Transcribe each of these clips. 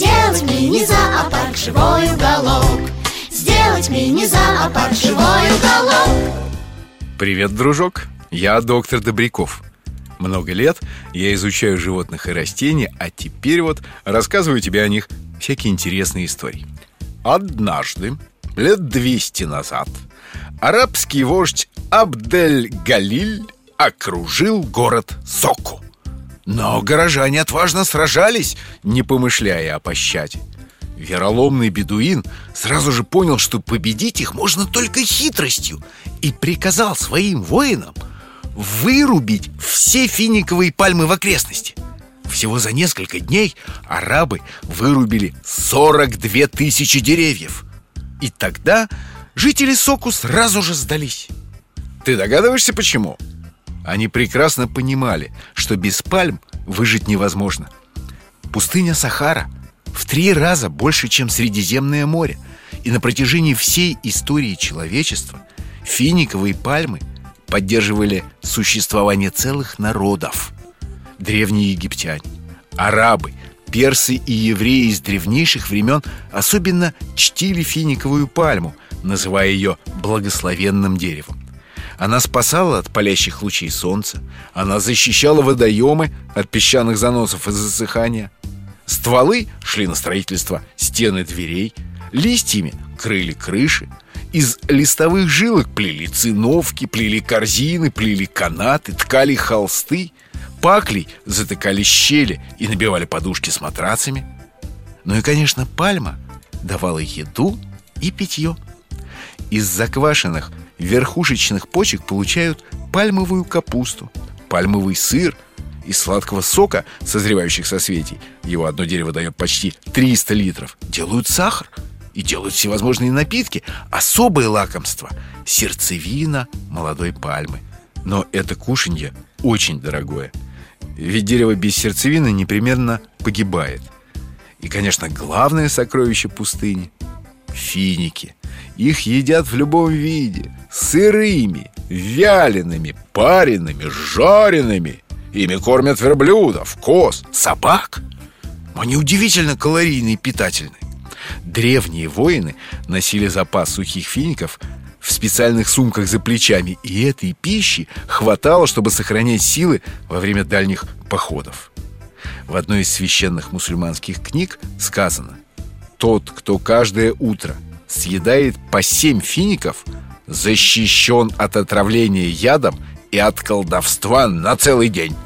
Сделать мини-зоопарк живой уголок Сделать мини-зоопарк живой уголок Привет, дружок! Я доктор Добряков. Много лет я изучаю животных и растения, а теперь вот рассказываю тебе о них всякие интересные истории. Однажды, лет 200 назад, арабский вождь Абдель-Галиль окружил город Соку. Но горожане отважно сражались, не помышляя о пощаде. Вероломный бедуин сразу же понял, что победить их можно только хитростью И приказал своим воинам вырубить все финиковые пальмы в окрестности Всего за несколько дней арабы вырубили 42 тысячи деревьев И тогда жители Соку сразу же сдались Ты догадываешься почему? Они прекрасно понимали, что без пальм выжить невозможно Пустыня Сахара – в три раза больше, чем Средиземное море. И на протяжении всей истории человечества финиковые пальмы поддерживали существование целых народов. Древние египтяне, арабы, персы и евреи из древнейших времен особенно чтили финиковую пальму, называя ее благословенным деревом. Она спасала от палящих лучей солнца, она защищала водоемы от песчаных заносов и засыхания – Стволы шли на строительство стены дверей, листьями крыли крыши, из листовых жилок плели циновки, плели корзины, плели канаты, ткали холсты, паклей затыкали щели и набивали подушки с матрацами. Ну и, конечно, пальма давала еду и питье. Из заквашенных верхушечных почек получают пальмовую капусту, пальмовый сыр – из сладкого сока, созревающих соцветий, его одно дерево дает почти 300 литров, делают сахар и делают всевозможные напитки, особое лакомство – сердцевина молодой пальмы. Но это кушанье очень дорогое, ведь дерево без сердцевины непременно погибает. И, конечно, главное сокровище пустыни – финики. Их едят в любом виде – сырыми, вялеными, пареными, жареными – Ими кормят верблюдов, коз, собак. Они удивительно калорийные и питательны Древние воины носили запас сухих фиников в специальных сумках за плечами И этой пищи хватало, чтобы сохранять силы во время дальних походов. В одной из священных мусульманских книг сказано Тот, кто каждое утро съедает по семь фиников Защищен от отравления ядом и от колдовства на целый день.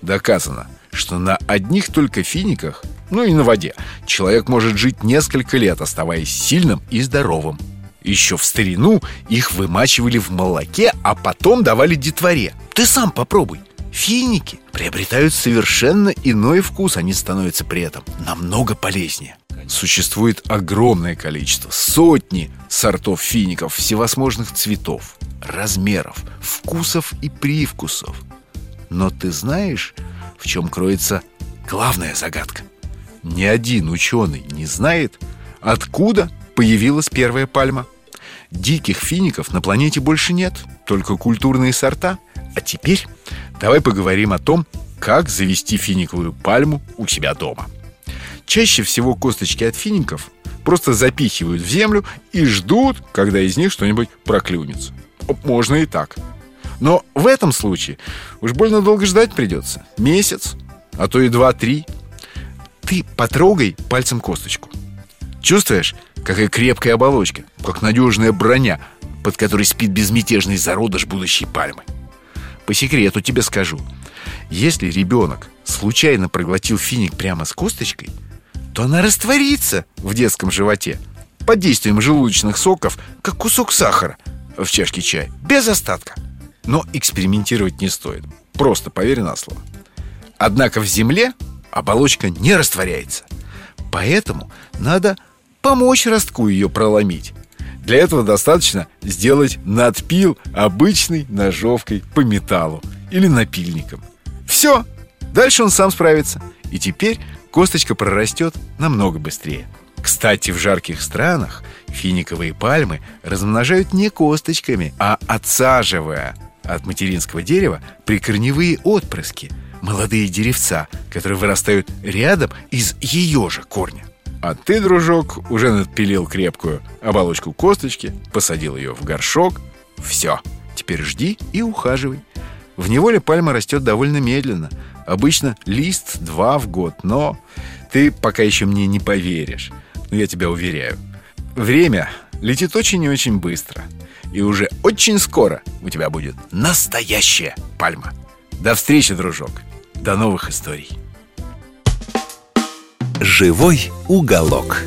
Доказано, что на одних только финиках, ну и на воде, человек может жить несколько лет, оставаясь сильным и здоровым. Еще в старину их вымачивали в молоке, а потом давали детворе. Ты сам попробуй. Финики приобретают совершенно иной вкус Они становятся при этом намного полезнее Существует огромное количество, сотни сортов фиников всевозможных цветов, размеров, вкусов и привкусов. Но ты знаешь, в чем кроется главная загадка? Ни один ученый не знает, откуда появилась первая пальма. Диких фиников на планете больше нет, только культурные сорта. А теперь давай поговорим о том, как завести финиковую пальму у себя дома. Чаще всего косточки от фиников просто запихивают в землю и ждут, когда из них что-нибудь проклюнется. Можно и так. Но в этом случае уж больно долго ждать придется. Месяц, а то и два-три. Ты потрогай пальцем косточку. Чувствуешь, какая крепкая оболочка, как надежная броня, под которой спит безмятежный зародыш будущей пальмы. По секрету тебе скажу. Если ребенок случайно проглотил финик прямо с косточкой – то она растворится в детском животе под действием желудочных соков, как кусок сахара в чашке чая, без остатка. Но экспериментировать не стоит. Просто поверь на слово. Однако в земле оболочка не растворяется. Поэтому надо помочь ростку ее проломить. Для этого достаточно сделать надпил обычной ножовкой по металлу или напильником. Все, дальше он сам справится. И теперь косточка прорастет намного быстрее. Кстати, в жарких странах финиковые пальмы размножают не косточками, а отсаживая от материнского дерева прикорневые отпрыски, молодые деревца, которые вырастают рядом из ее же корня. А ты, дружок, уже надпилил крепкую оболочку косточки, посадил ее в горшок. Все, теперь жди и ухаживай. В неволе пальма растет довольно медленно. Обычно лист два в год, но ты пока еще мне не поверишь. Но я тебя уверяю. Время летит очень и очень быстро. И уже очень скоро у тебя будет настоящая пальма. До встречи, дружок. До новых историй. «Живой уголок».